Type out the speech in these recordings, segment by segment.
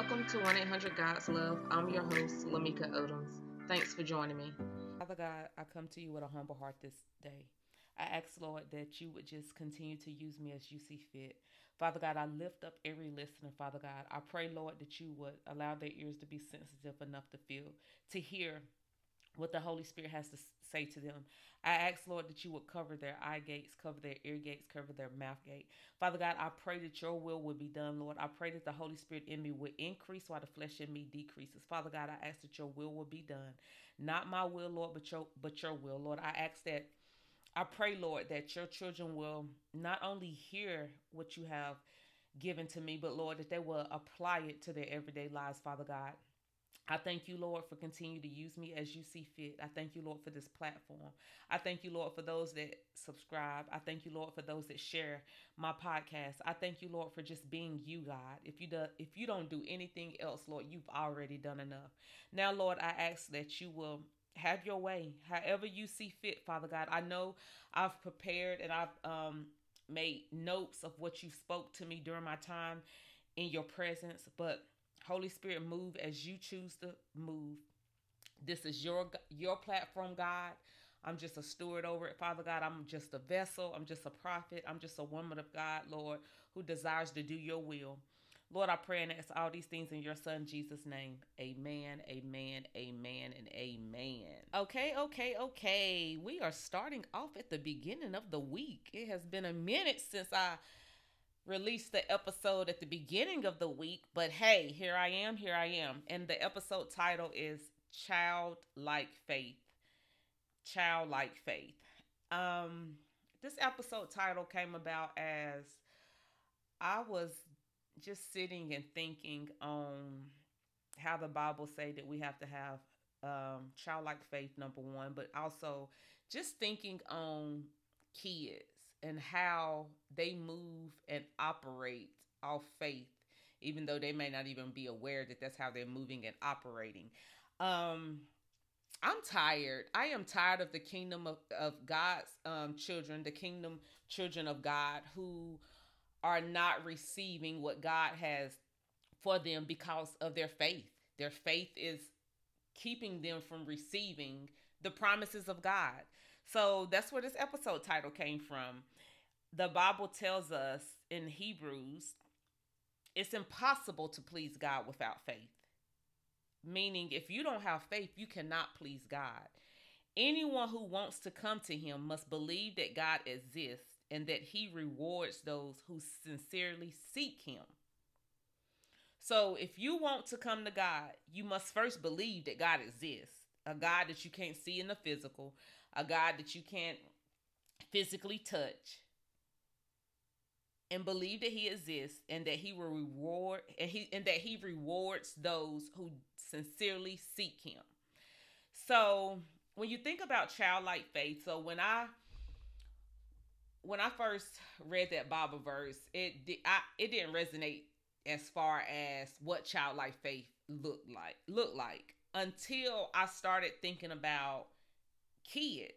Welcome to 1 800 God's Love. I'm your host, LaMika Odoms. Thanks for joining me. Father God, I come to you with a humble heart this day. I ask, Lord, that you would just continue to use me as you see fit. Father God, I lift up every listener, Father God. I pray, Lord, that you would allow their ears to be sensitive enough to feel, to hear what the Holy Spirit has to say to them. I ask, Lord, that you would cover their eye gates, cover their ear gates, cover their mouth gate. Father God, I pray that your will would be done, Lord. I pray that the Holy Spirit in me would increase while the flesh in me decreases. Father God, I ask that your will will be done. Not my will, Lord, but your but your will, Lord. I ask that I pray, Lord, that your children will not only hear what you have given to me, but Lord, that they will apply it to their everyday lives, Father God. I thank you, Lord, for continuing to use me as you see fit. I thank you, Lord, for this platform. I thank you, Lord, for those that subscribe. I thank you, Lord, for those that share my podcast. I thank you, Lord, for just being you, God. If you do, if you don't do anything else, Lord, you've already done enough. Now, Lord, I ask that you will have your way, however you see fit, Father God. I know I've prepared and I've um, made notes of what you spoke to me during my time in your presence, but Holy Spirit, move as you choose to move. This is your your platform, God. I'm just a steward over it, Father God. I'm just a vessel. I'm just a prophet. I'm just a woman of God, Lord, who desires to do your will. Lord, I pray and ask all these things in your son Jesus' name. Amen, amen, amen, and amen. Okay, okay, okay. We are starting off at the beginning of the week. It has been a minute since I released the episode at the beginning of the week, but hey, here I am, here I am. And the episode title is Childlike Faith. Childlike Faith. Um, this episode title came about as I was just sitting and thinking on how the Bible say that we have to have um, childlike faith, number one, but also just thinking on kids and how they move and operate off faith, even though they may not even be aware that that's how they're moving and operating. Um, I'm tired. I am tired of the kingdom of, of God's um, children, the kingdom children of God who are not receiving what God has for them because of their faith. Their faith is keeping them from receiving the promises of God. So that's where this episode title came from. The Bible tells us in Hebrews it's impossible to please God without faith. Meaning, if you don't have faith, you cannot please God. Anyone who wants to come to Him must believe that God exists and that he rewards those who sincerely seek him. So, if you want to come to God, you must first believe that God exists a God that you can't see in the physical, a God that you can't physically touch, and believe that he exists and that he will reward and he and that he rewards those who sincerely seek him. So, when you think about childlike faith, so when I when I first read that Bible verse, it did I it didn't resonate as far as what childlike faith looked like looked like until I started thinking about kids.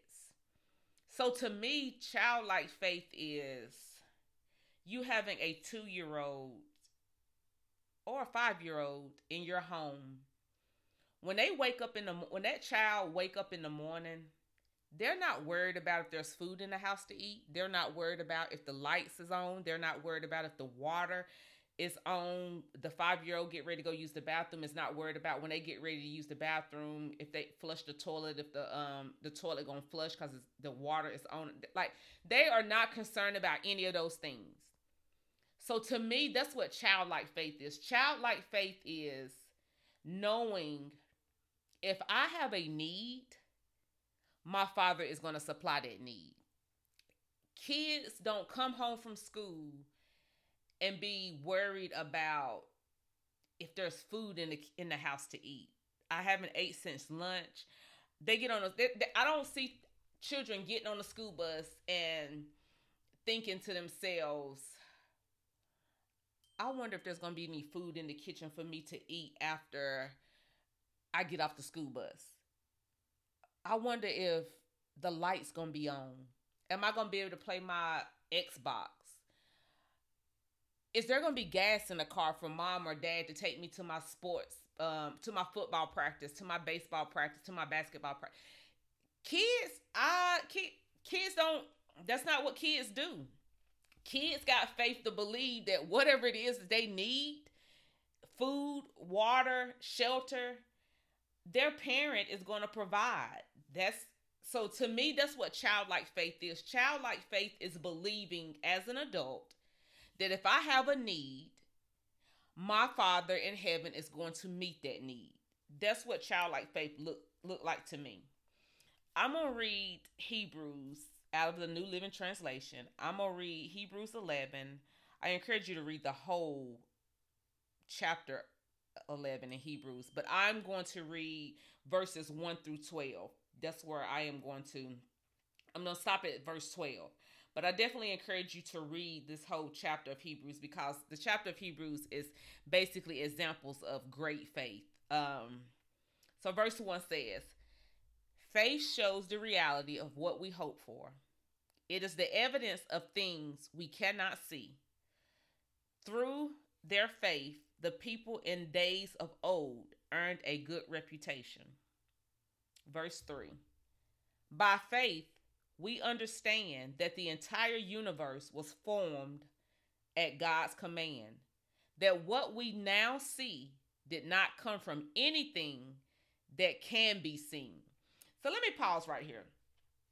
So to me, childlike faith is you having a 2-year-old or a 5-year-old in your home. When they wake up in the when that child wake up in the morning, they're not worried about if there's food in the house to eat. They're not worried about if the lights is on. They're not worried about if the water is on. The five year old get ready to go use the bathroom is not worried about when they get ready to use the bathroom if they flush the toilet if the um the toilet gonna flush because the water is on. Like they are not concerned about any of those things. So to me, that's what childlike faith is. Childlike faith is knowing if I have a need my father is to supply that need. Kids don't come home from school and be worried about if there's food in the in the house to eat. I haven't ate since lunch. They get on they, I don't see children getting on the school bus and thinking to themselves, I wonder if there's going to be any food in the kitchen for me to eat after I get off the school bus. I wonder if the light's gonna be on. Am I gonna be able to play my Xbox? Is there going to be gas in the car for mom or dad to take me to my sports, um, to my football practice, to my baseball practice, to my basketball practice? Kids, I kid, kids don't. That's not what kids do. Kids got faith to believe that whatever it is they need, food, water, shelter, their parent is going to provide. That's so to me, that's what childlike faith is. Childlike faith is believing as an adult that if I have a need, my Father in heaven is going to meet that need. That's what childlike faith look look like to me. I'm gonna read Hebrews out of the New Living Translation. I'm gonna read Hebrews 11. I encourage you to read the whole chapter 11 in Hebrews, but I'm going to read verses 1 through 12. That's where I am going to. I'm to stop at verse 12. But I definitely encourage you to read this whole chapter of Hebrews because the chapter of Hebrews is basically examples of great faith. Um, so, verse 1 says, Faith shows the reality of what we hope for. It is the evidence of things we cannot see. Through their faith, the people in days of old earned a good reputation. Verse 3 By faith, we understand that the entire universe was formed at God's command, that what we now see did not come from anything that can be seen. So let me pause right here.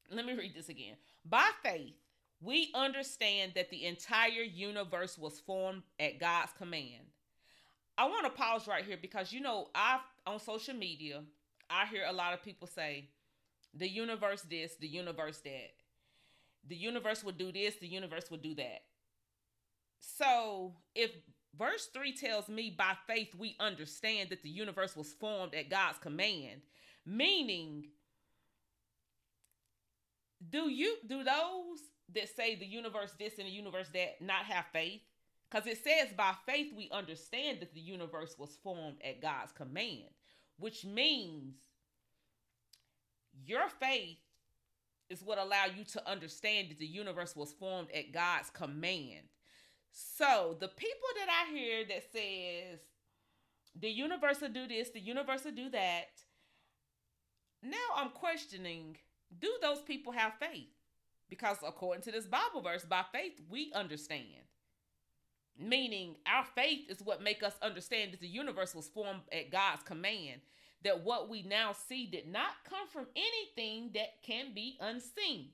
Let me read this again. By faith, we understand that the entire universe was formed at God's command. I want to pause right here because you know, I on social media, I hear a lot of people say, the universe this, the universe that. The universe would do this, the universe would do that. So if verse 3 tells me by faith we understand that the universe was formed at God's command, meaning do you do those that say the universe this and the universe that not have faith? Because it says by faith we understand that the universe was formed at God's command, which means your faith is what allow you to understand that the universe was formed at God's command. So the people that I hear that says the universe will do this, the universe will do that. Now I'm questioning, do those people have faith? Because according to this Bible verse, by faith we understand. Meaning our faith is what make us understand that the universe was formed at God's command that what we now see did not come from anything that can be unseen.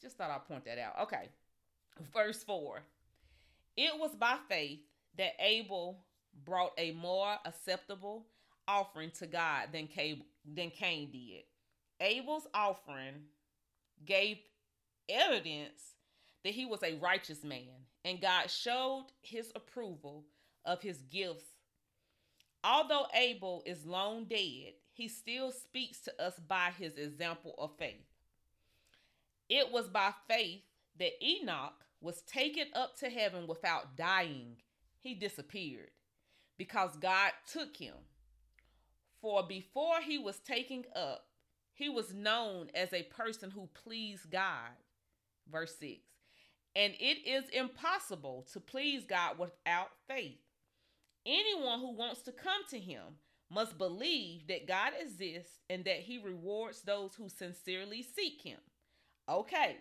Just thought I'd point that out. Okay. Verse 4 It was by faith that Abel brought a more acceptable offering to God than Cain, than Cain did. Abel's offering gave evidence that he was a righteous man, and God showed his approval of his gifts Although Abel is long dead, he still speaks to us by his example of faith. It was by faith that Enoch was taken up to heaven without dying. He disappeared because God took him. For before he was taken up, he was known as a person who pleased God. Verse 6. And it is impossible to please God without faith. Anyone who wants to come to him must believe that God exists and that he rewards those who sincerely seek him. Okay.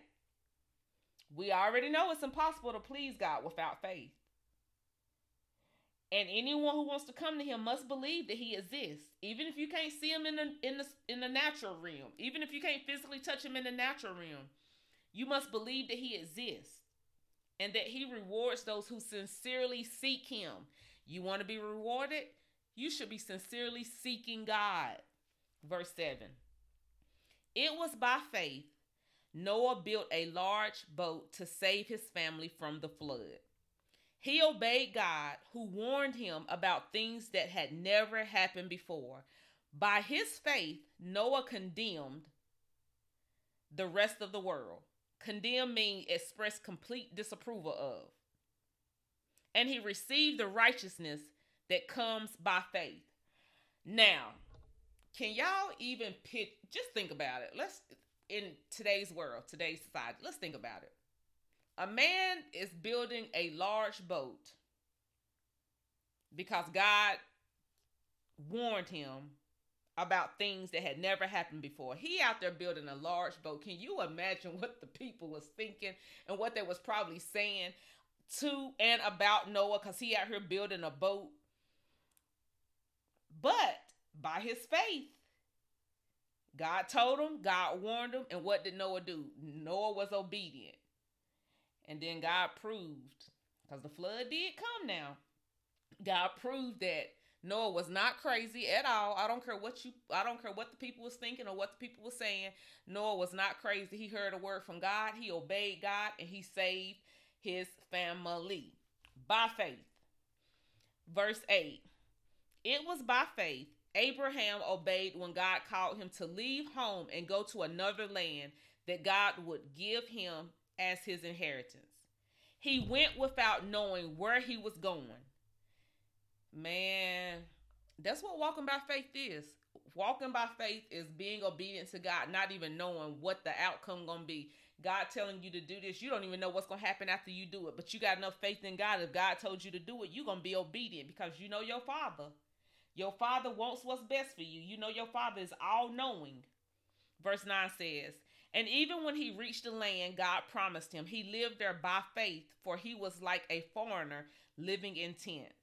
We already know it's impossible to please God without faith. And anyone who wants to come to him must believe that he exists, even if you can't see him in the in the in the natural realm, even if you can't physically touch him in the natural realm. You must believe that he exists and that he rewards those who sincerely seek him. You want to be rewarded? You should be sincerely seeking God. Verse 7 It was by faith Noah built a large boat to save his family from the flood. He obeyed God, who warned him about things that had never happened before. By his faith, Noah condemned the rest of the world. Condemn means express complete disapproval of and he received the righteousness that comes by faith. Now, can y'all even pit just think about it. Let's in today's world, today's society, let's think about it. A man is building a large boat because God warned him about things that had never happened before. He out there building a large boat. Can you imagine what the people was thinking and what they was probably saying to and about Noah cuz he out here building a boat? But by his faith, God told him, God warned him, and what did Noah do? Noah was obedient. And then God proved, because the flood did come now, God proved that Noah was not crazy at all. I don't care what you I don't care what the people was thinking or what the people was saying. Noah was not crazy. He heard a word from God, he obeyed God, and he saved his family by faith. Verse 8. It was by faith Abraham obeyed when God called him to leave home and go to another land that God would give him as his inheritance. He went without knowing where he was going. Man, that's what walking by faith is. Walking by faith is being obedient to God, not even knowing what the outcome gonna be. God telling you to do this, you don't even know what's gonna happen after you do it, but you got enough faith in God. If God told you to do it, you're gonna be obedient because you know your Father. Your Father wants what's best for you. You know your Father is all knowing. Verse 9 says, And even when he reached the land God promised him, he lived there by faith, for he was like a foreigner living in tents.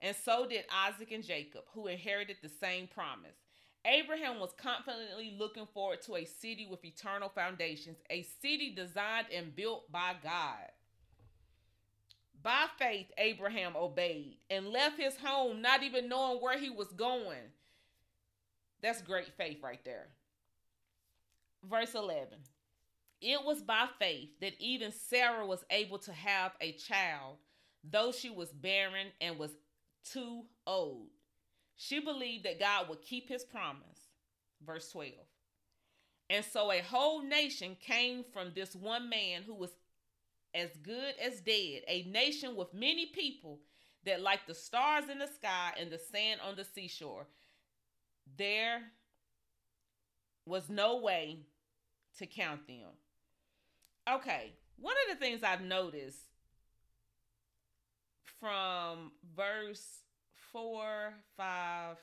And so did Isaac and Jacob, who inherited the same promise. Abraham was confidently looking forward to a city with eternal foundations, a city designed and built by God. By faith, Abraham obeyed and left his home, not even knowing where he was going. That's great faith right there. Verse 11 It was by faith that even Sarah was able to have a child, though she was barren and was too old. She believed that God would keep his promise. Verse 12. And so a whole nation came from this one man who was as good as dead, a nation with many people that, like the stars in the sky and the sand on the seashore, there was no way to count them. Okay, one of the things I've noticed from verse 4, 5,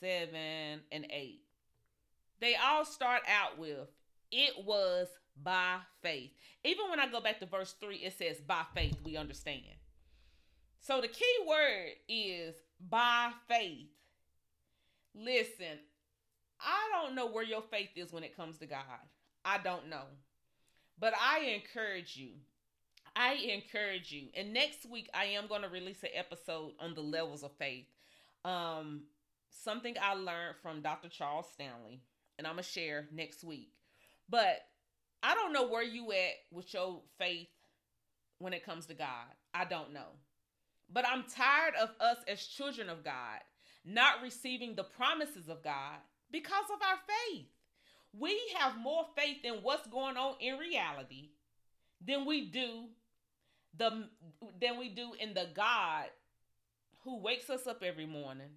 7, and 8, they all start out with, It was by faith. Even when I go back to verse 3, it says, by faith we understand. So the key word is by faith. Listen, I don't know where your faith is when it comes to God. I don't know. But I encourage you. I encourage you. And next week I am going to release an episode on the levels of faith. Um something I learned from Dr. Charles Stanley and I'm going to share next week. But I don't know where you at with your faith when it comes to God. I don't know. But I'm tired of us as children of God not receiving the promises of God because of our faith. We have more faith in what's going on in reality than we do the than we do in the God who wakes us up every morning,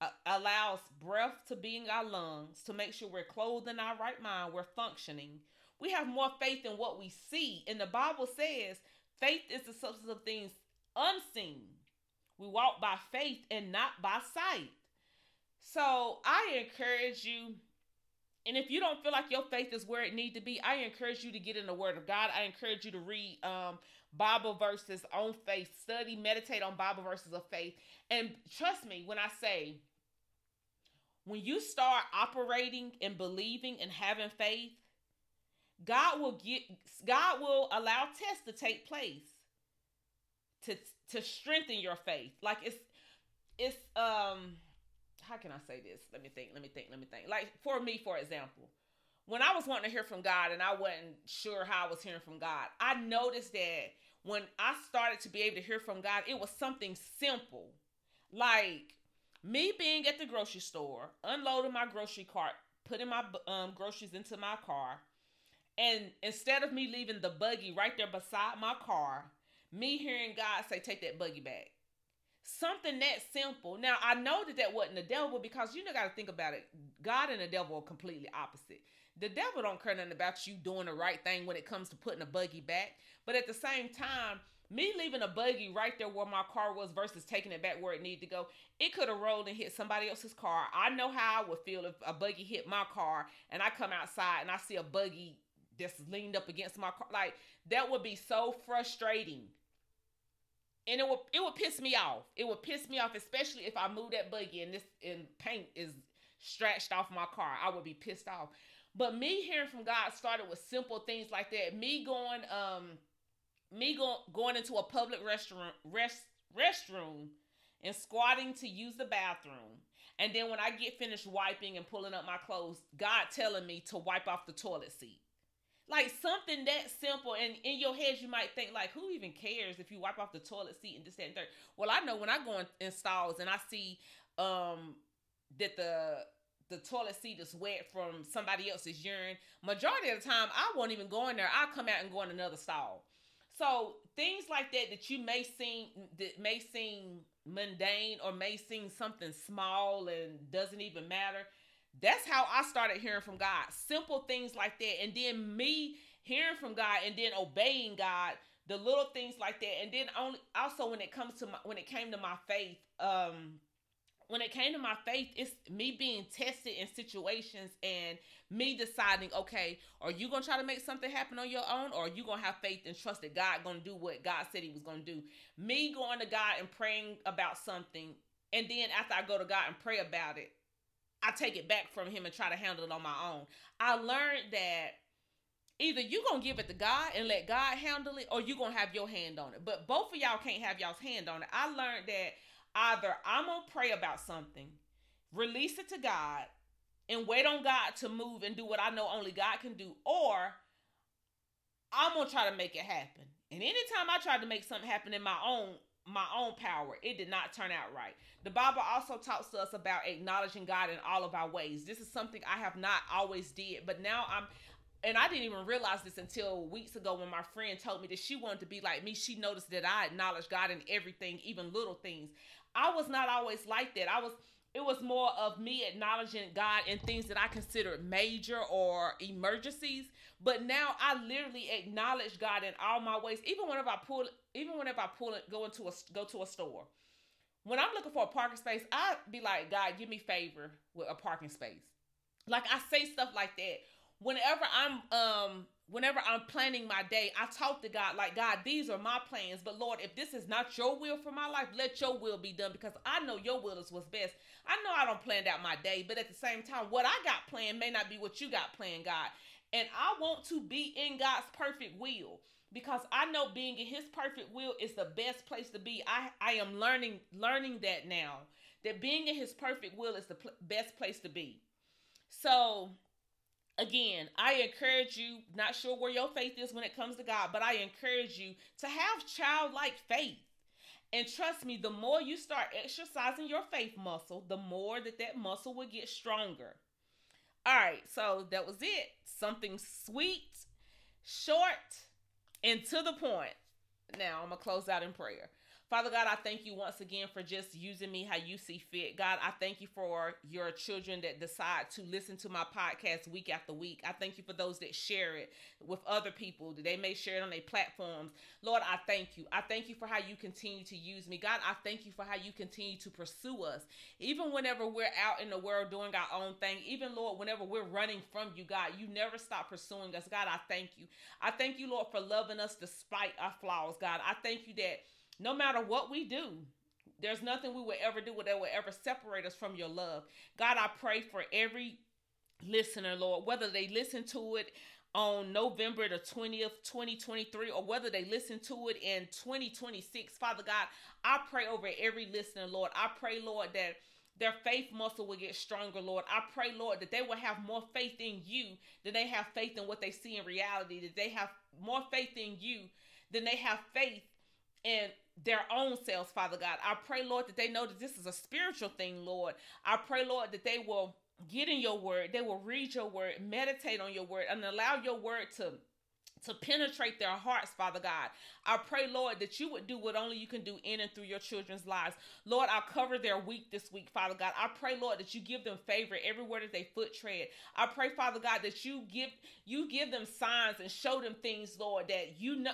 uh, allows breath to be in our lungs to make sure we're clothed in our right mind, we're functioning, we have more faith in what we see. And the Bible says faith is the substance of things unseen. We walk by faith and not by sight. So I encourage you, and if you don't feel like your faith is where it need to be, I encourage you to get in the Word of God. I encourage you to read um, Bible verses on faith, study, meditate on Bible verses of faith, and trust me when I say, when you start operating and believing and having faith, God will get God will allow tests to take place to to strengthen your faith. Like it's it's um how can I say this? Let me think, let me think, let me think. Like for me, for example, when I was wanting to hear from God and I wasn't sure how I was hearing from God, I noticed that when I started to be able to hear from God, it was something simple. Like me being at the grocery store, unloading my grocery cart, putting my um, groceries into my car, and instead of me leaving the buggy right there beside my car, me hearing God say, Take that buggy back. Something that simple. Now, I know that that wasn't the devil because you know, got to think about it. God and the devil are completely opposite. the devil don't care nothing about you doing the right thing when it comes to putting a buggy back. But at the same time, me leaving a buggy right there where my car was versus taking it back where it needed to go, it could have rolled and hit somebody else's car. I know how I would feel if a buggy hit my car and I come outside and I see a buggy just leaned up against my car. Like that would be so frustrating. And it would it would piss me off. It would piss me off, especially if I move that buggy and this and paint is stretched off my car. I would be pissed off. But me hearing from God started with simple things like that. Me going um me going going into a public restaurant rest restroom and squatting to use the bathroom. And then when I get finished wiping and pulling up my clothes, God telling me to wipe off the toilet seat. Like something that simple, and in your head you might think like, who even cares if you wipe off the toilet seat and this that and third. Well, I know when I go in, in stalls and I see um that the the toilet seat is wet from somebody else's urine. Majority of the time, I won't even go in there. I'll come out and go in another stall. So things like that that you may seem that may seem mundane or may seem something small and doesn't even matter. That's how I started hearing from God. Simple things like that. And then me hearing from God and then obeying God, the little things like that. And then only also when it comes to my when it came to my faith, um when it came to my faith, it's me being tested in situations and me deciding, okay, are you gonna try to make something happen on your own, or are you gonna have faith and trust that God gonna do what God said He was gonna do? Me going to God and praying about something, and then after I go to God and pray about it, I take it back from Him and try to handle it on my own. I learned that either you gonna give it to God and let God handle it, or you gonna have your hand on it. But both of y'all can't have y'all's hand on it. I learned that either I'm to pray about something, release it to God, and wait on God to move and do what I know only God can do, or I'm to try to make it happen. And anytime I tried to make something happen in my own my own power, it did not turn out right. The Bible also talks to us about acknowledging God in all of our ways. This is something I have not always did, but now I'm and I didn't even realize this until weeks ago when my friend told me that she wanted to be like me. She noticed that I acknowledged God in everything, even little things. I was not always like that. I was it was more of me acknowledging God in things that I considered major or emergencies. But now I literally acknowledge God in all my ways. Even whenever I pull, even whenever I pull it, go into a go to a store. When I'm looking for a parking space, I be like, God, give me favor with a parking space. Like I say stuff like that. Whenever I'm um whenever I'm planning my day, I talk to God like, God, these are my plans. But Lord, if this is not your will for my life, let your will be done because I know your will is what's best. I know I don't plan out my day, but at the same time, what I got planned may not be what you got planned, God. And I want to be in God's perfect will because I know being in his perfect will is the best place to be. I I am learning learning that now. That being in his perfect will is the pl- best place to be. So, again, I encourage you, not sure where your faith is when it comes to God, but I encourage you to have childlike faith. And trust me, the more you start exercising your faith muscle, the more that that muscle will get stronger. All right, so that was it. Something sweet, short, and to the point. Now I'm going to close out in prayer. Father God, I thank you once again for just using me how you see fit. God, I thank you for your children that decide to listen to my podcast week after week. I thank you for those that share it with other people. They may share it on their platforms. Lord, I thank you. I thank you for how you continue to use me. God, I thank you for how you continue to pursue us. Even whenever we're out in the world doing our own thing, even Lord, whenever we're running from you, God, you never stop pursuing us. God, I thank you. I thank you, Lord, for loving us despite our flaws. God, I thank you that no matter what we do, there's nothing we will ever do that will ever separate us from your love. God, I pray for every listener, Lord, whether they listen to it on November the 20th, 2023, or whether they listen to it in 2026. Father God, I pray over every listener, Lord. I pray, Lord, that their faith muscle will get stronger, Lord. I pray, Lord, that they will have more faith in you than they have faith in what they see in reality, that they have more faith in you than they have faith in their own selves, Father God. I pray, Lord, that they know that this is a spiritual thing, Lord. I pray, Lord, that they will get in your word, they will read your word, meditate on your word, and allow your word to to penetrate their hearts, Father God. I pray, Lord, that you would do what only you can do in and through your children's lives. Lord, I cover their week this week, Father God. I pray, Lord, that you give them favor everywhere that they foot tread. I pray, Father God, that you give you give them signs and show them things, Lord, that you know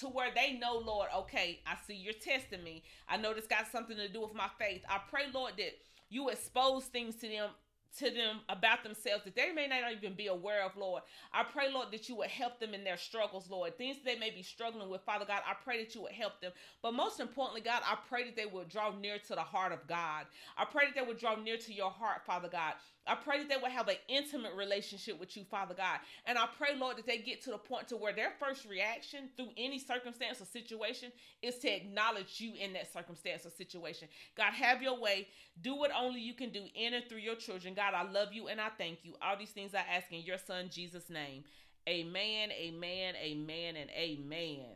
to where they know, Lord, okay, I see you're testing me. I know this got something to do with my faith. I pray, Lord, that you expose things to them to them about themselves that they may not even be aware of, Lord. I pray, Lord, that you would help them in their struggles, Lord. Things they may be struggling with, Father God, I pray that you would help them. But most importantly, God, I pray that they will draw near to the heart of God. I pray that they would draw near to your heart, Father God. I pray that they will have an intimate relationship with you, Father God. And I pray, Lord, that they get to the point to where their first reaction through any circumstance or situation is to acknowledge you in that circumstance or situation. God, have your way. Do what only you can do in and through your children. God, I love you and I thank you. All these things I ask in your son Jesus' name. Amen, amen, amen, and amen.